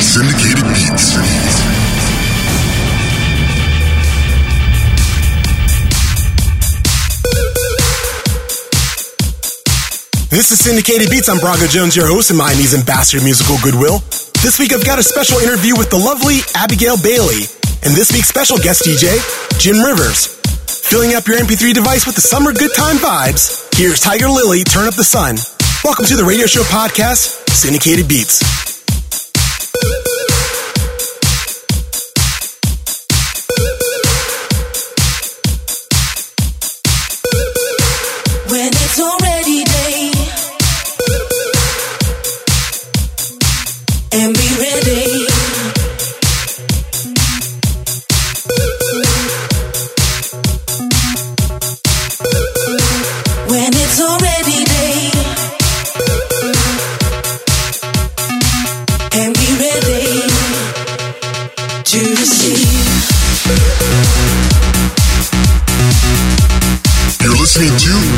syndicated beats. This is Syndicated Beats. I'm Braga Jones, your host and Miami's ambassador musical goodwill. This week I've got a special interview with the lovely Abigail Bailey and this week's special guest DJ, Jim Rivers. Filling up your MP3 device with the summer good time vibes, here's Tiger Lily, Turn Up the Sun. Welcome to the Radio Show Podcast, Syndicated Beats. listening to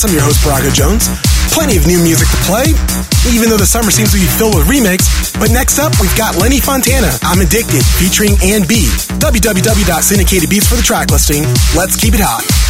Podcast. I'm your host, Braga Jones. Plenty of new music to play, even though the summer seems to be filled with remakes. But next up, we've got Lenny Fontana, I'm Addicted, featuring Ann B. www.syndicatedbeats for the track listing. Let's keep it hot.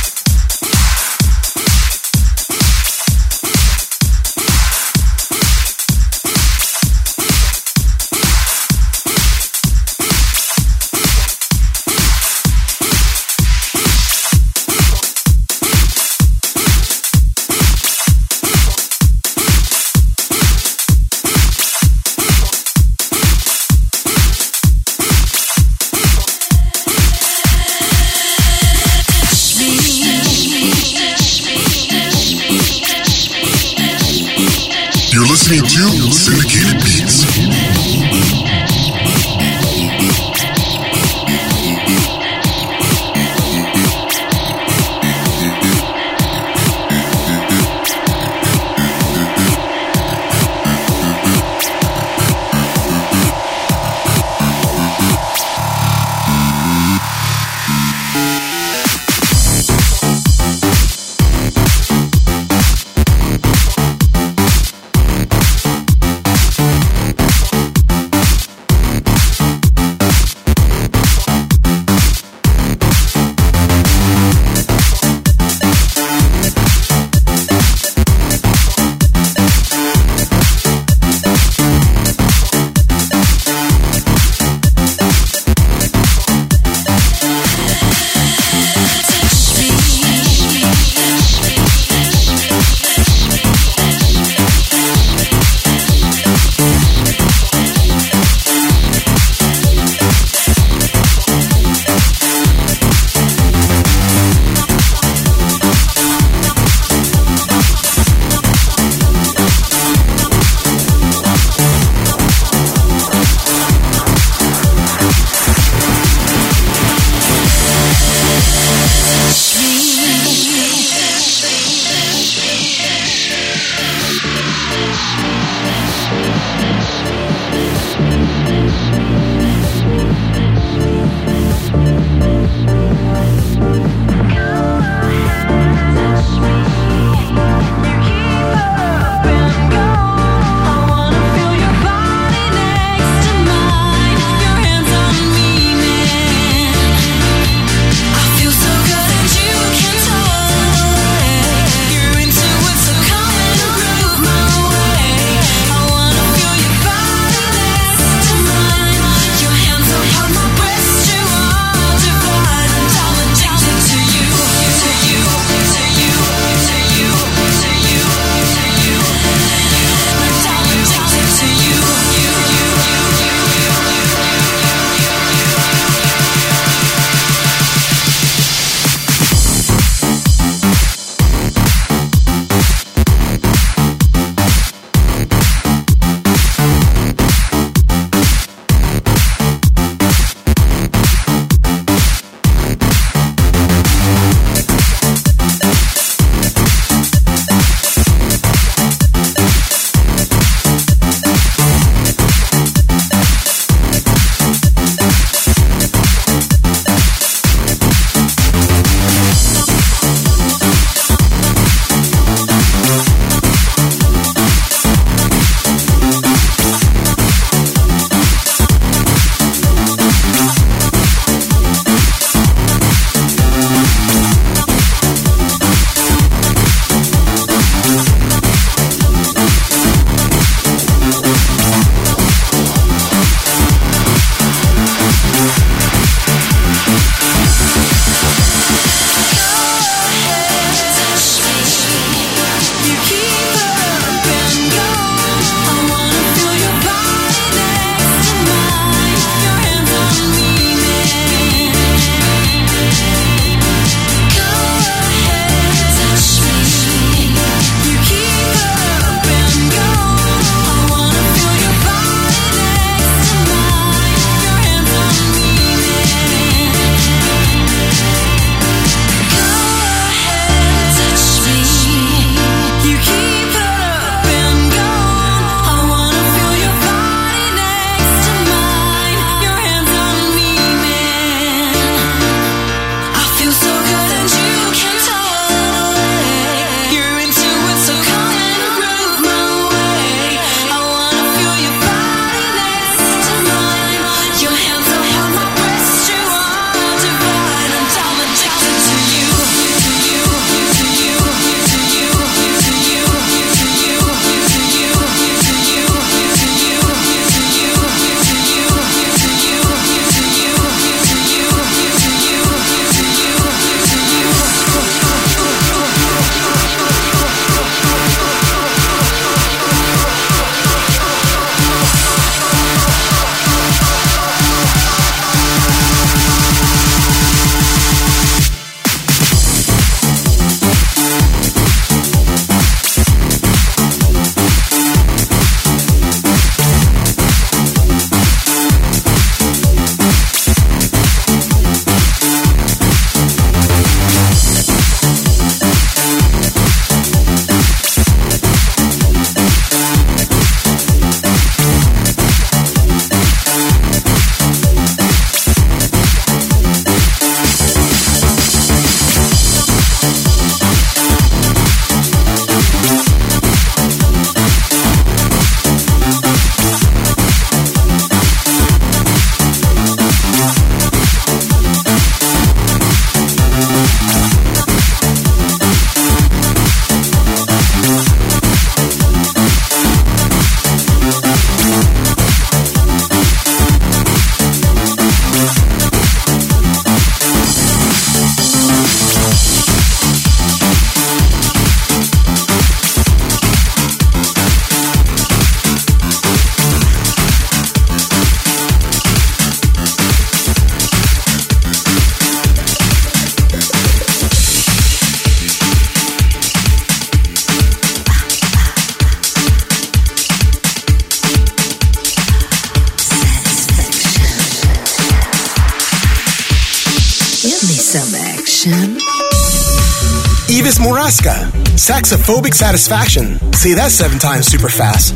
Saxophobic satisfaction. Say that seven times super fast.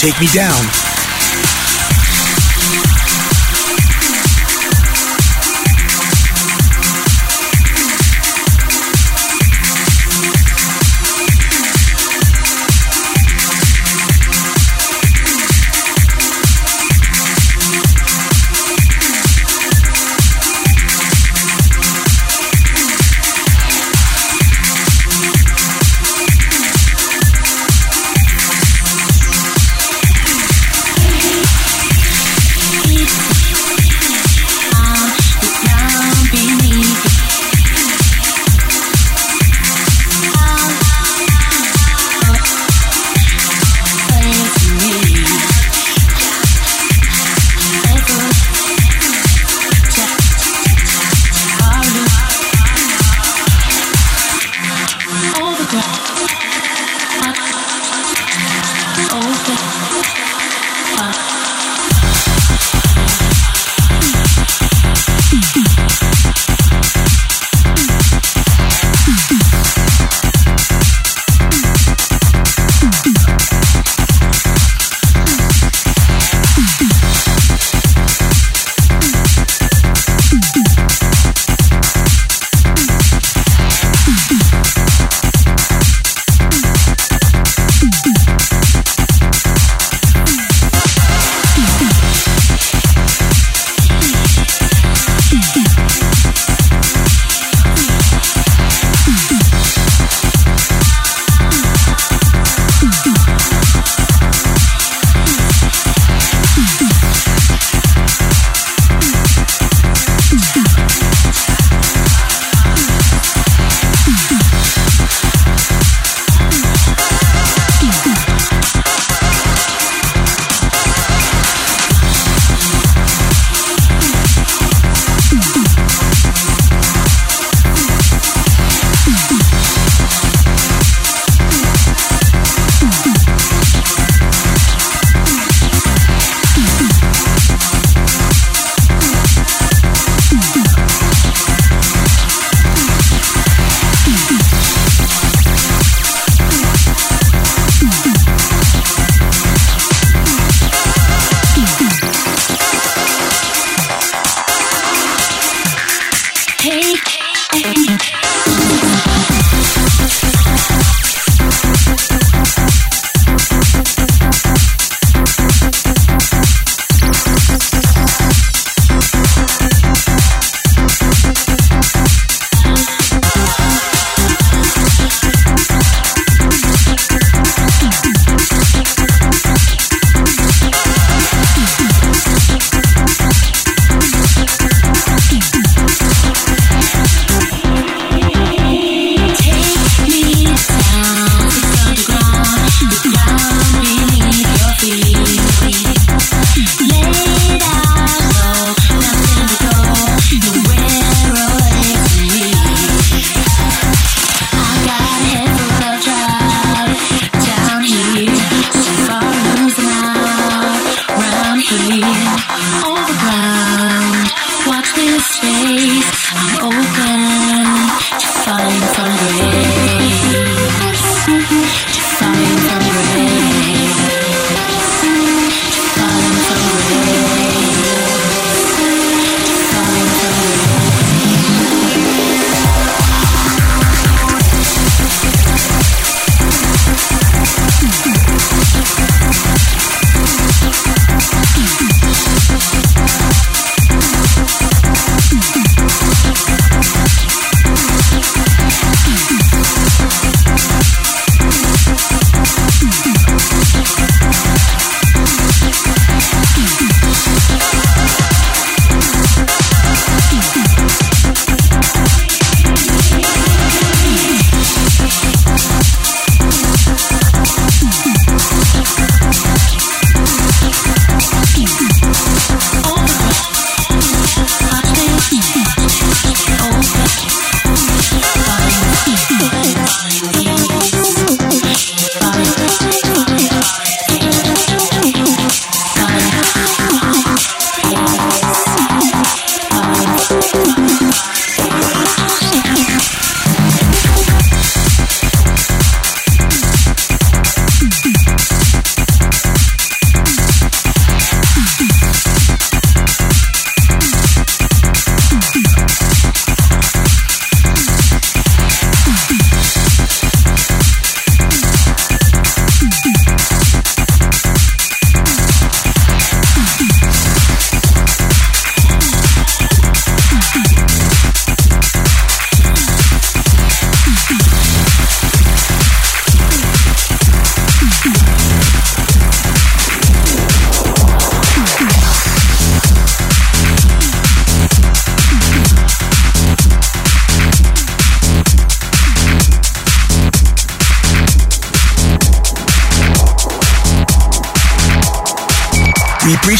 Take Me Down.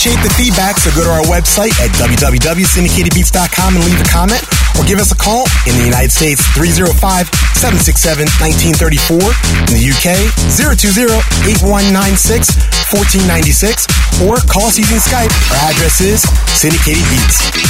Appreciate the feedback, so go to our website at www.syndicatedbeats.com and leave a comment or give us a call in the United States 305-767-1934, in the UK 020-8196-1496 or call us using Skype. Our address is Syndicated Beats.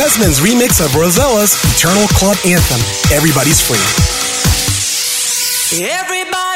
Desmond's remix of Rozalla's Eternal Club Anthem, Everybody's Free. Everybody.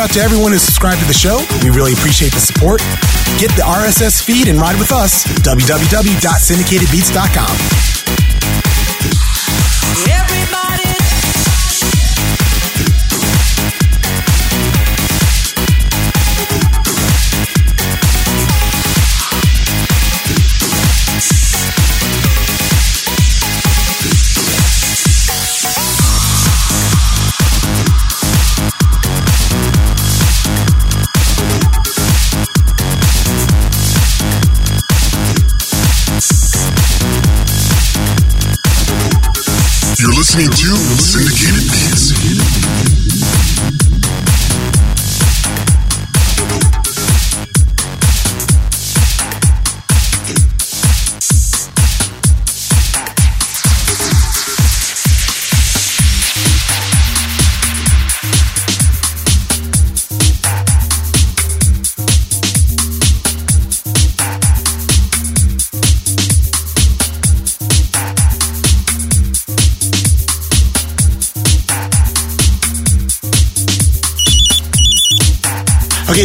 Shout out to everyone who subscribed to the show. We really appreciate the support. Get the RSS feed and ride with us. www.syndicatedbeats.com. listening to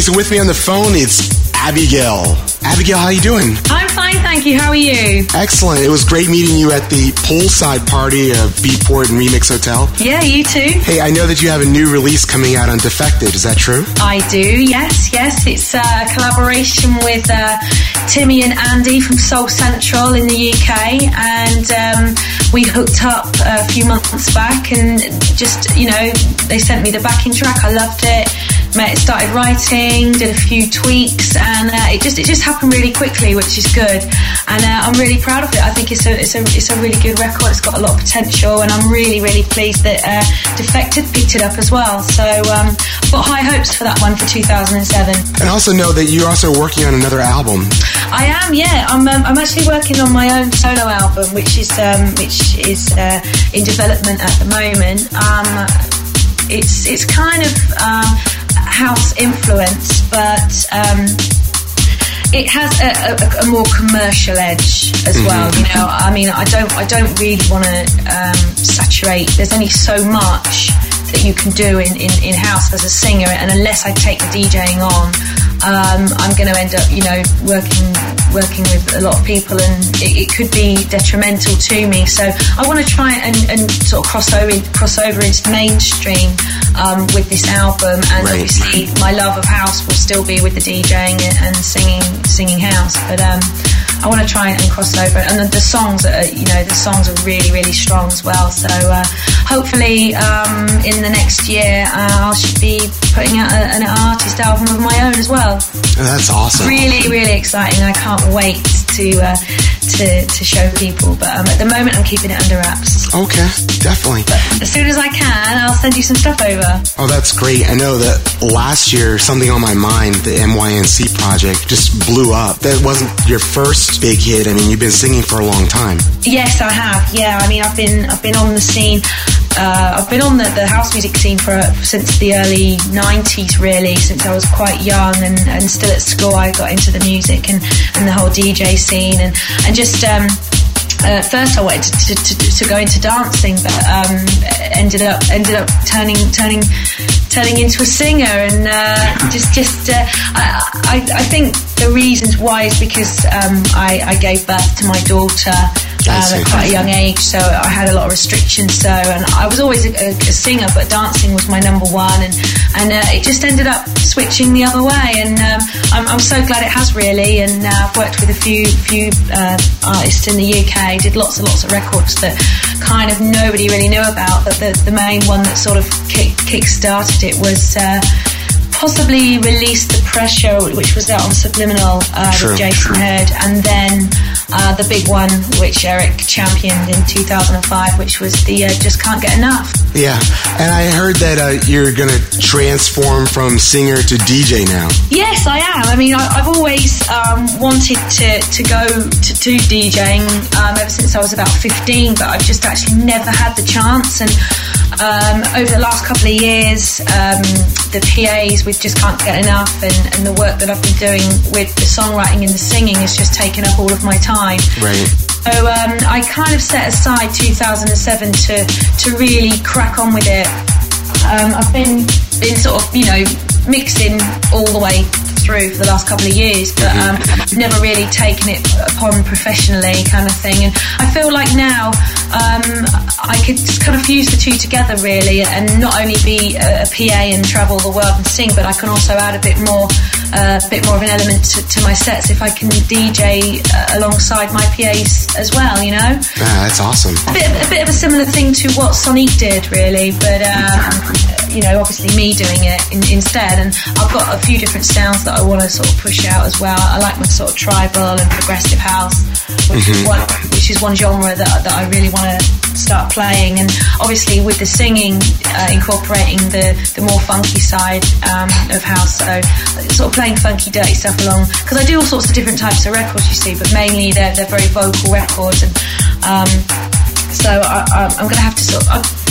So with me on the phone, it's Abigail. Abigail, how are you doing? I'm fine, thank you. How are you? Excellent. It was great meeting you at the poolside party of Beatport and Remix Hotel. Yeah, you too. Hey, I know that you have a new release coming out on Defected. Is that true? I do, yes, yes. It's a collaboration with uh, Timmy and Andy from Soul Central in the UK, and um, we hooked up a few months back, and just you know, they sent me the backing track. I loved it. Met, started writing, did a few tweaks, and uh, it just it just happened really quickly, which is good. And uh, I'm really proud of it. I think it's a it's a it's a really good record. It's got a lot of potential, and I'm really really pleased that uh, Defected picked it up as well. So um, I've got high hopes for that one for 2007. And I also know that you're also working on another album. I am, yeah. I'm, um, I'm actually working on my own solo album, which is um, which is uh, in development at the moment. Um, it's it's kind of um, house influence, but um, it has a, a, a more commercial edge as well. You know, I mean, I don't I don't really want to um, saturate. There's only so much that you can do in, in, in house as a singer, and unless I take the DJing on, um, I'm going to end up, you know, working working with a lot of people, and it, it could be detrimental to me. So I want to try and, and sort of cross over cross over into mainstream um, with this album, and Right. obviously my love of house will still be with the DJing and singing singing house, but. Um, I want to try and cross over, and the, the songs are, you know, the songs are really, really strong as well. So uh, hopefully, um, in the next year, uh, I should be putting out a, an artist album of my own as well. That's awesome. Really, really exciting. I can't wait to uh, to to show people. But um, at the moment, I'm keeping it under wraps. Okay, definitely. As soon as I can, I'll send you some stuff over. Oh, that's great. I know that last year, something on my mind, the MYNC project, just blew up. That wasn't your first big hit. I mean, you've been singing for a long time. Yes, I have. Yeah, I mean, I've been I've been on the scene. Uh, I've been on the, the house music scene for since the early '90s, really, since I was quite young and, and still at school. I got into the music and, and the whole DJ scene and and just. Um, uh, first, I wanted to, to, to, to go into dancing, but um, ended up ended up turning turning turning into a singer, and uh, just just uh, I, I I think the reasons why is because um, I, I gave birth to my daughter um, at quite a young age, so I had a lot of restrictions. So, and I was always a, a, a singer, but dancing was my number one, and and uh, it just ended up switching the other way. And um, I'm, I'm so glad it has really. And uh, I've worked with a few few uh, artists in the UK, did lots and lots of records that kind of nobody really knew about. But the the main one that sort of kick kick started it was. Uh, Possibly released the pressure, which was out on Subliminal uh, Sure, with Jason sure. Heard, and then uh, the big one, which Eric championed in 2005, which was the uh, Just Can't Get Enough. Yeah, and I heard that uh, you're going to transform from singer to DJ now. Yes, I am. I mean, I, I've always um, wanted to, to go to do DJing um, ever since I was about 15, but I've just actually never had the chance. And um, over the last couple of years, um, the PAs with Just Can't Get Enough and, and the work that I've been doing with the songwriting and the singing has just taken up all of my time. Right. So um, I kind of set aside 2007 to to really crack on with it. Um, I've been been sort of you know mixing all the way through for the last couple of years, but um, never really taken it upon professionally, kind of thing. And I feel like now um, I could just kind of fuse the two together really, and not only be a, a PA and travel the world and sing, but I can also add a bit more, a uh, bit more of an element to, to my sets if I can DJ uh, alongside my PAs as well. You know, Ah, that's awesome. a bit, a bit of a similar thing to what Sonique did, really, but um, you know, obviously me doing it in, instead. And I've got a few different sounds that I want to sort of push out as well. I like my sort of tribal and progressive house, which is one which is one genre that, that I really want to start playing. And obviously with the singing, uh, incorporating the the more funky side um, of house. So sort of playing funky, dirty stuff along because I do all sorts of different types of records, you see, but mainly they're they're very vocal records and. Um, so I, I, I'm going to have to sort of I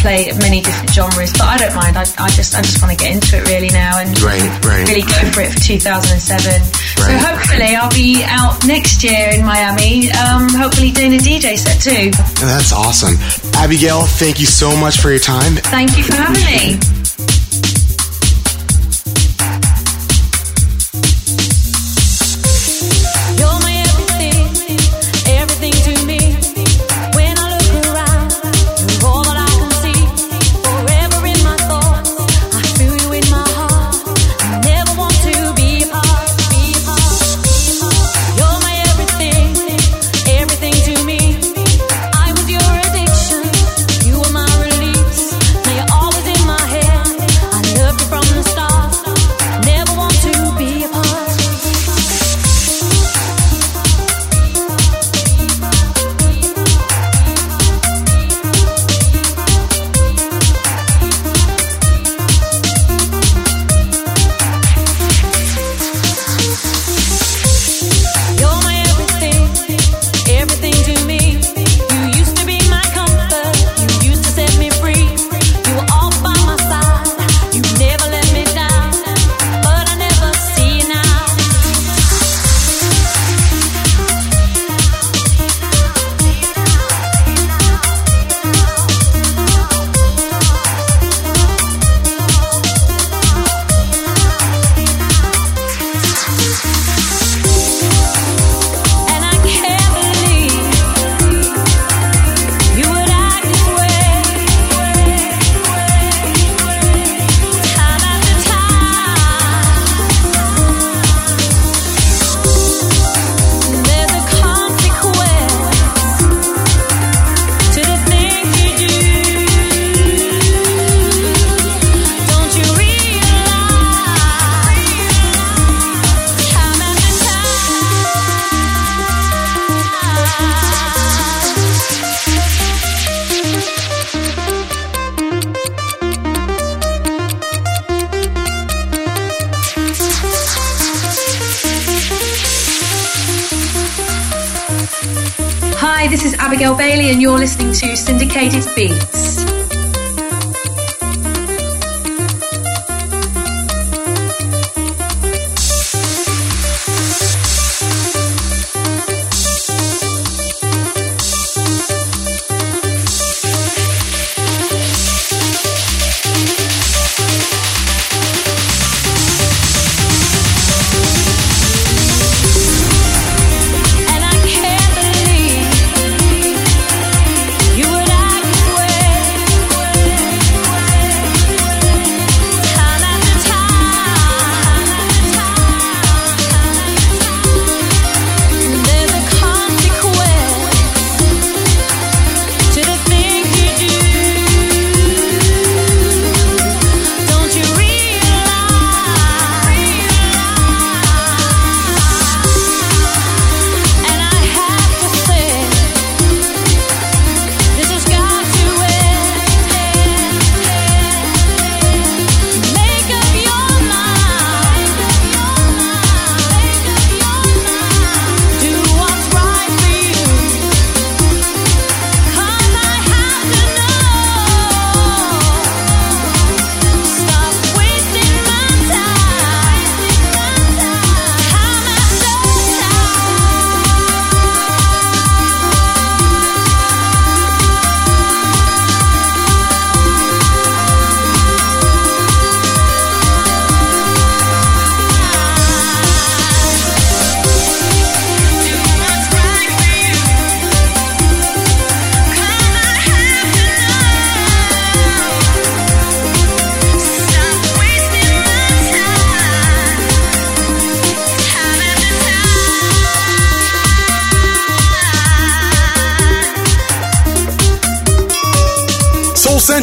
play many different genres, but I don't mind. I, I just I just want to get into it really now and Right, right. really go for it for 2007. So hopefully I'll be out next year in Miami. Um, hopefully doing a DJ set too. That's awesome. Abigail, thank you so much for your time. Thank you for having me.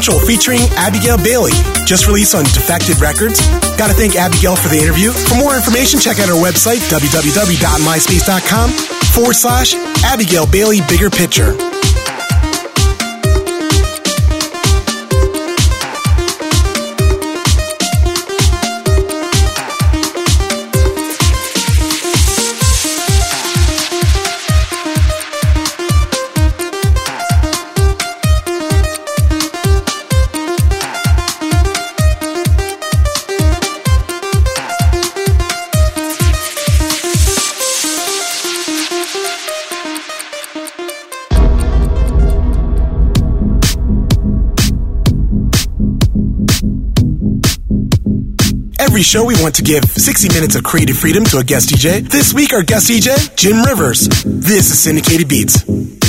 Central featuring Abigail Bailey, just released on Defected Records. Gotta thank Abigail for the interview. For more information, check out our website, www.myspace.com forward slash Abigail Bailey Bigger Picture. Show, we want to give 60 minutes of creative freedom to a guest DJ. This week, our guest DJ, Jim Rivers. This is Syndicated Beats.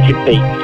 To Syndicated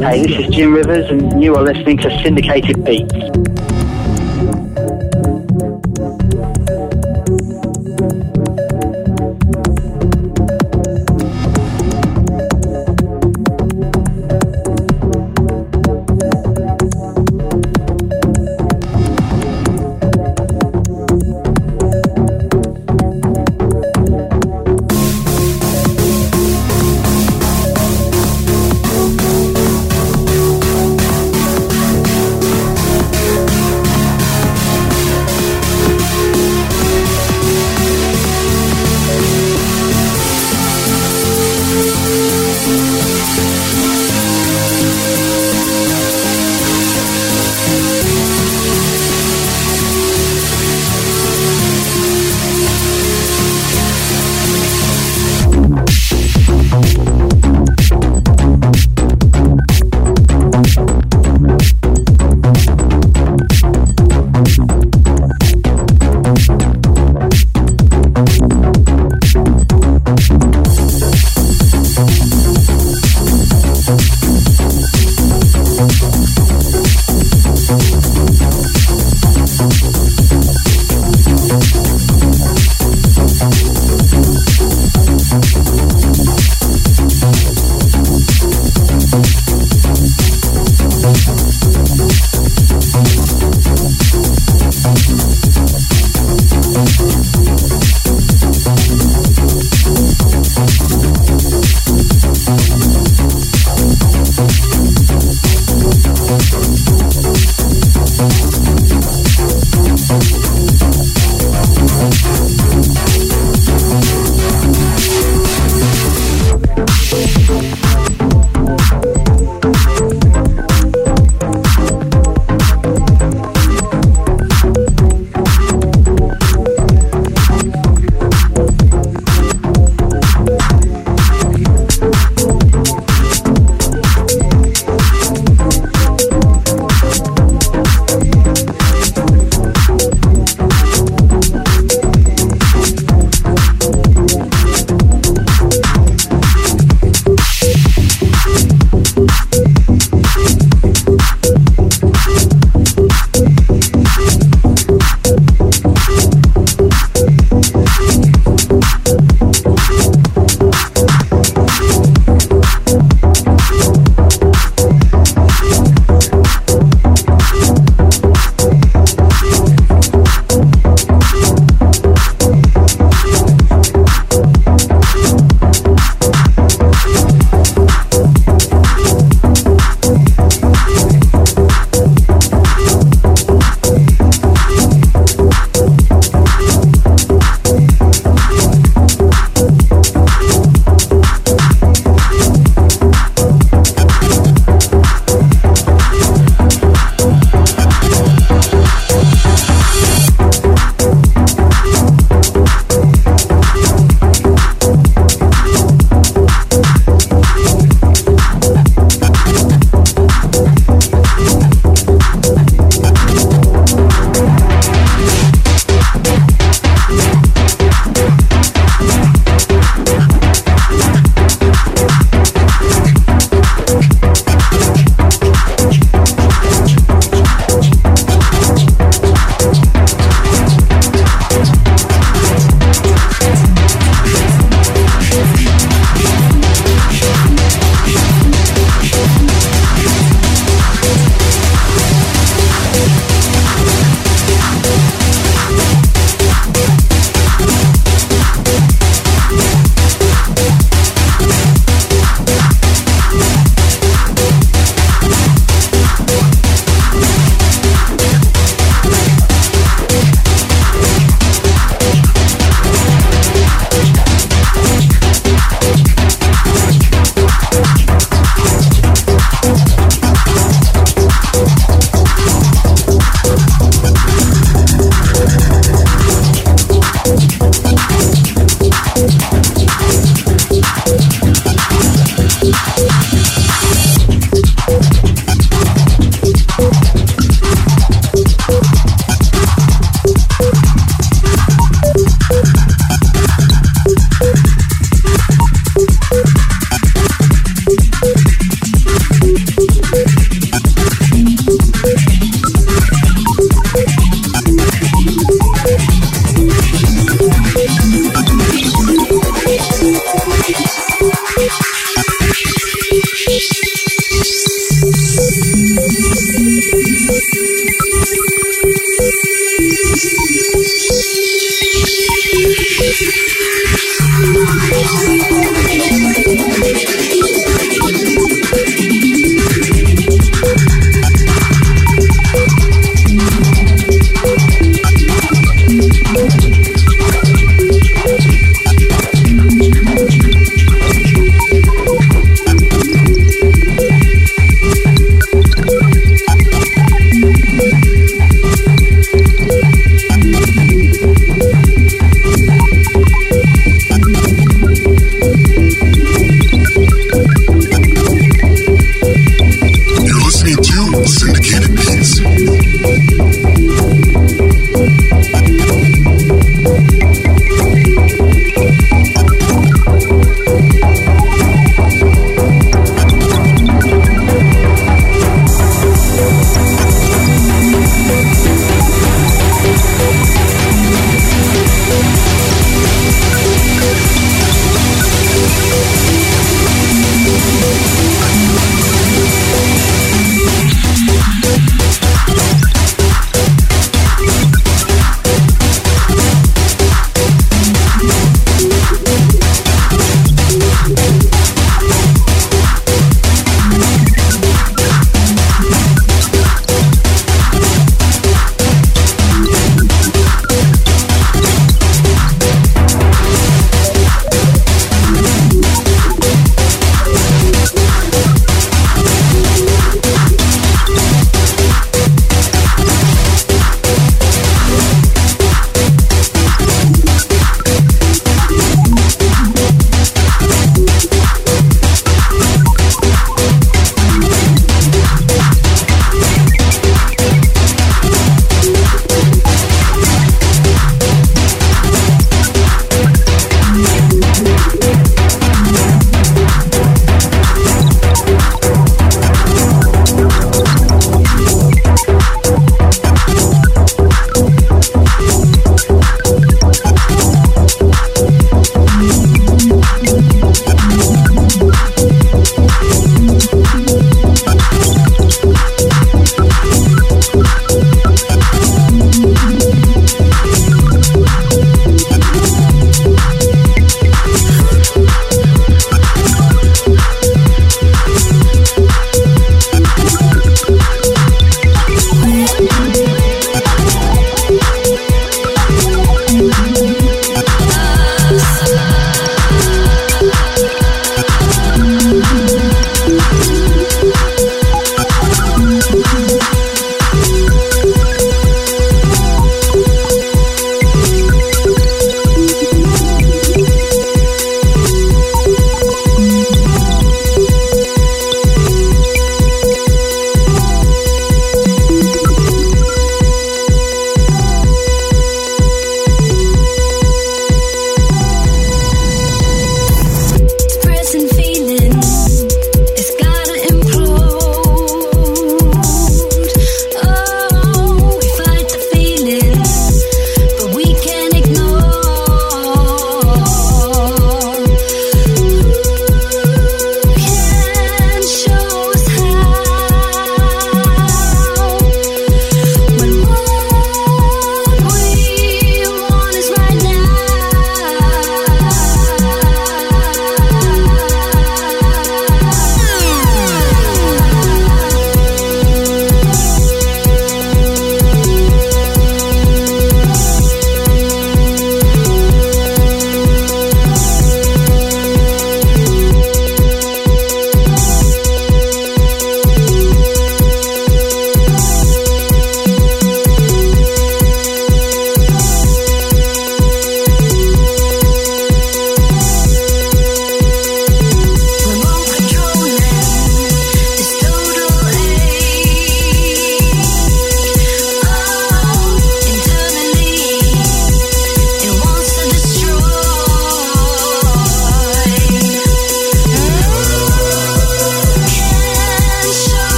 Hey, this is Jim Rivers, and you are listening to Syndicated Beats.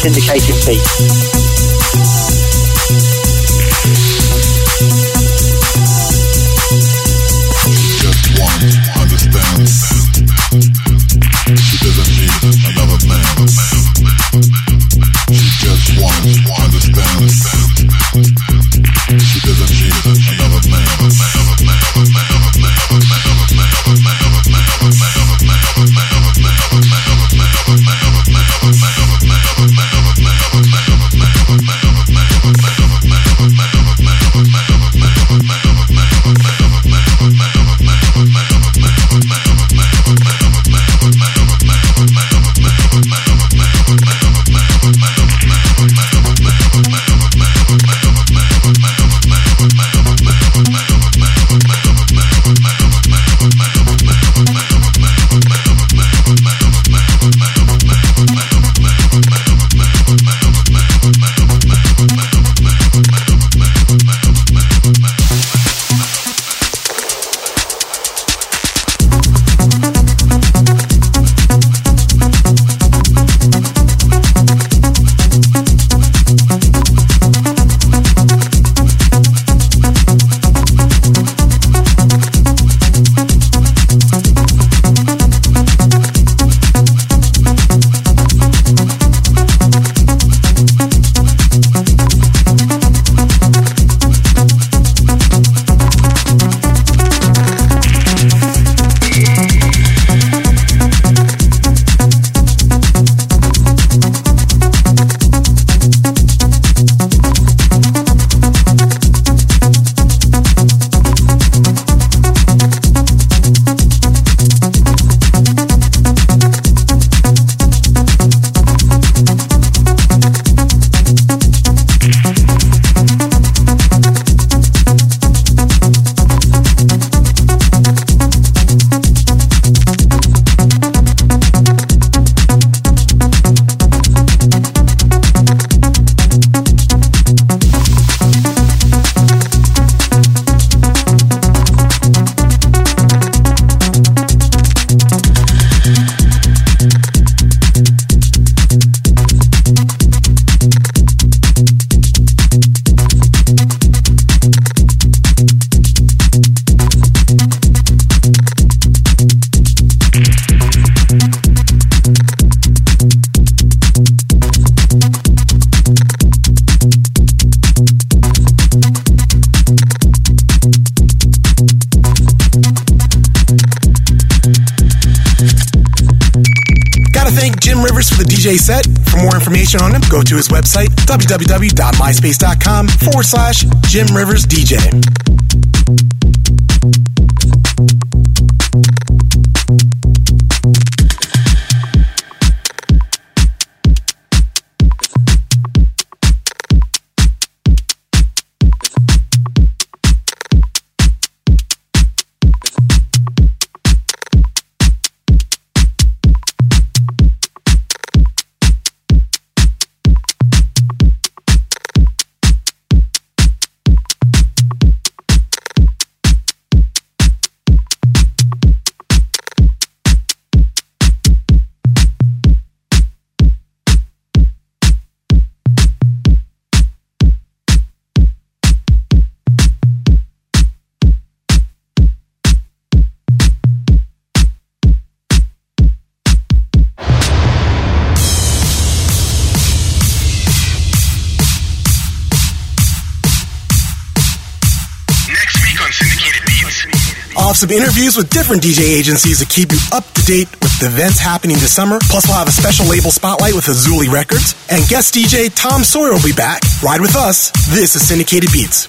Syndicated Beats. just one understands. His website, www.myspace.com forward slash Jim Rivers DJ. Some interviews with different DJ agencies to keep you up to date with the events happening this summer. Plus, we'll have a special label spotlight with Azuli Records. And guest DJ Tom Sawyer will be back. Ride with us. This is Syndicated Beats.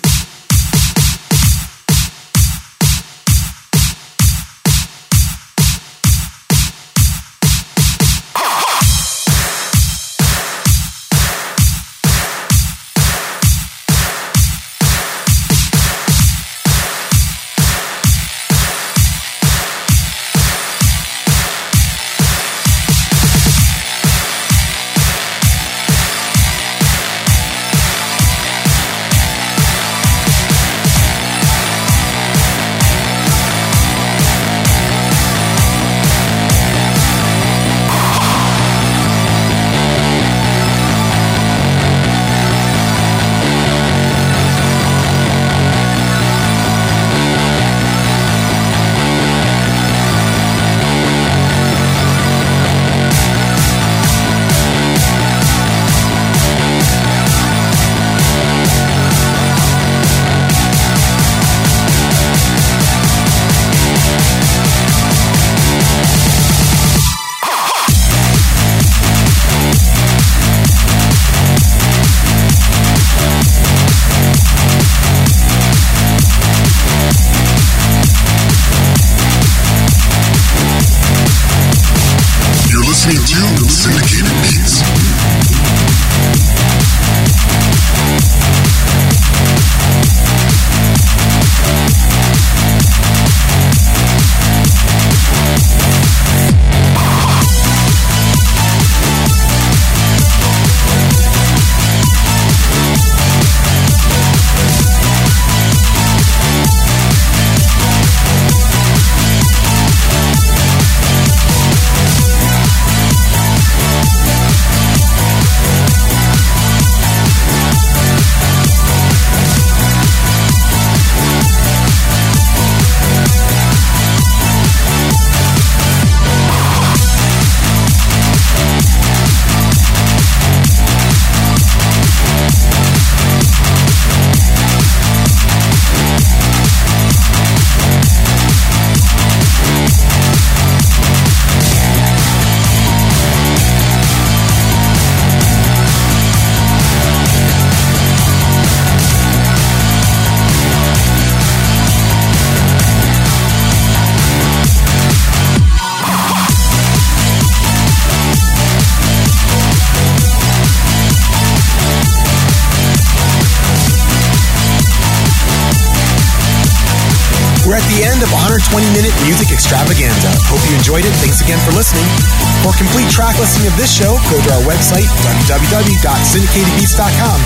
This show, go to our website, www.syndicatedbeats.com.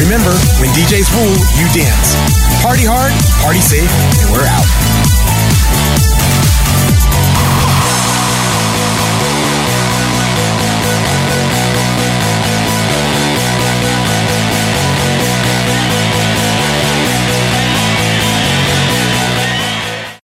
Remember, when DJs rule, you dance. Party hard, party safe, and we're out.